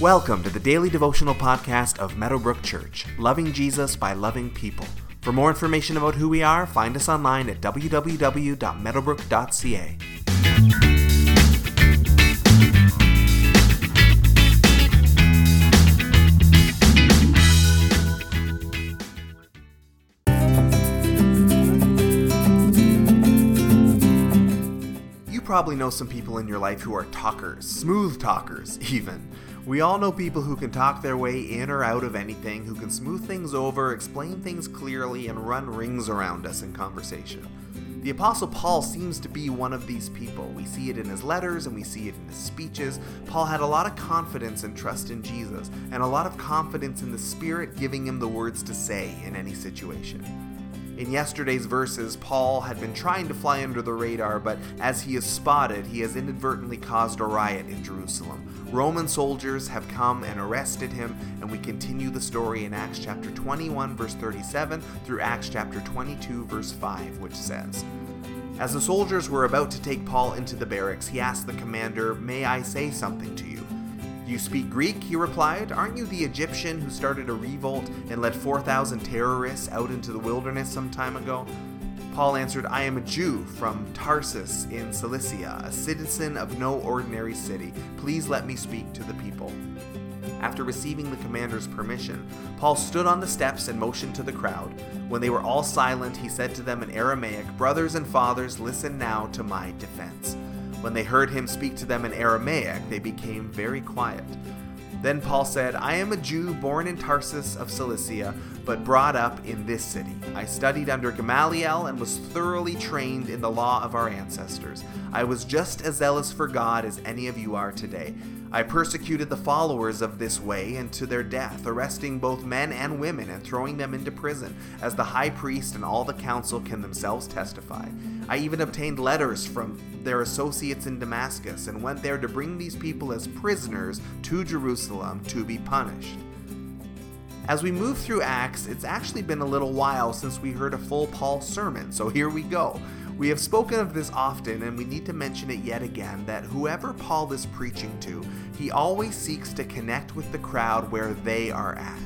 Welcome to the daily devotional podcast of Meadowbrook Church, loving Jesus by loving people. For more information about who we are, find us online at www.meadowbrook.ca. You probably know some people in your life who are talkers, smooth talkers, even. We all know people who can talk their way in or out of anything, who can smooth things over, explain things clearly, and run rings around us in conversation. The Apostle Paul seems to be one of these people. We see it in his letters and we see it in his speeches. Paul had a lot of confidence and trust in Jesus, and a lot of confidence in the Spirit giving him the words to say in any situation. In yesterday's verses, Paul had been trying to fly under the radar, but as he is spotted, he has inadvertently caused a riot in Jerusalem. Roman soldiers have come and arrested him, and we continue the story in Acts chapter 21, verse 37, through Acts chapter 22, verse 5, which says, As the soldiers were about to take Paul into the barracks, he asked the commander, May I say something to you? You speak Greek, he replied. Aren't you the Egyptian who started a revolt and led 4,000 terrorists out into the wilderness some time ago? Paul answered, I am a Jew from Tarsus in Cilicia, a citizen of no ordinary city. Please let me speak to the people. After receiving the commander's permission, Paul stood on the steps and motioned to the crowd. When they were all silent, he said to them in Aramaic, Brothers and fathers, listen now to my defense. When they heard him speak to them in Aramaic, they became very quiet. Then Paul said, I am a Jew born in Tarsus of Cilicia, but brought up in this city. I studied under Gamaliel and was thoroughly trained in the law of our ancestors. I was just as zealous for God as any of you are today. I persecuted the followers of this way and to their death, arresting both men and women and throwing them into prison, as the high priest and all the council can themselves testify. I even obtained letters from their associates in Damascus and went there to bring these people as prisoners to Jerusalem to be punished. As we move through Acts, it's actually been a little while since we heard a full Paul sermon, so here we go. We have spoken of this often, and we need to mention it yet again that whoever Paul is preaching to, he always seeks to connect with the crowd where they are at.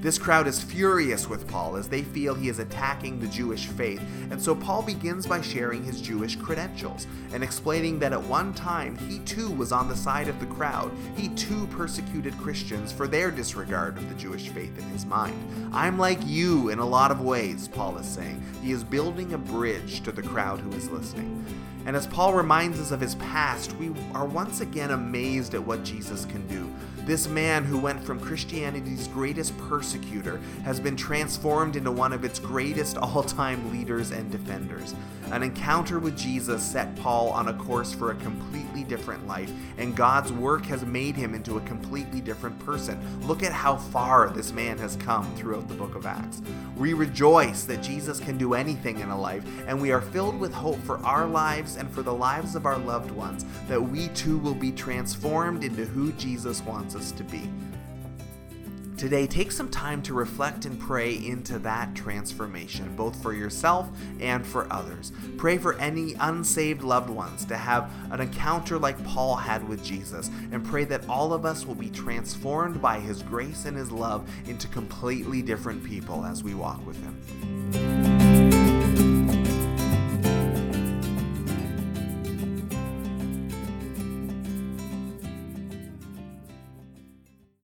This crowd is furious with Paul as they feel he is attacking the Jewish faith, and so Paul begins by sharing his Jewish credentials and explaining that at one time he too was on the side of the crowd. He too persecuted Christians for their disregard of the Jewish faith in his mind. I'm like you in a lot of ways, Paul is saying. He is building a bridge to the crowd who is listening. And as Paul reminds us of his past, we are once again amazed at what Jesus can do. This man who went from Christianity's greatest persecutor has been transformed into one of its greatest all time leaders and defenders. An encounter with Jesus set Paul on a course for a completely different life, and God's work has made him into a completely different person. Look at how far this man has come throughout the book of Acts. We rejoice that Jesus can do anything in a life, and we are filled with hope for our lives and for the lives of our loved ones, that we too will be transformed into who Jesus wants us to be. Today, take some time to reflect and pray into that transformation, both for yourself and for others. Pray for any unsaved loved ones to have an encounter like Paul had with Jesus, and pray that all of us will be transformed by his grace and his love into completely different people as we walk with him.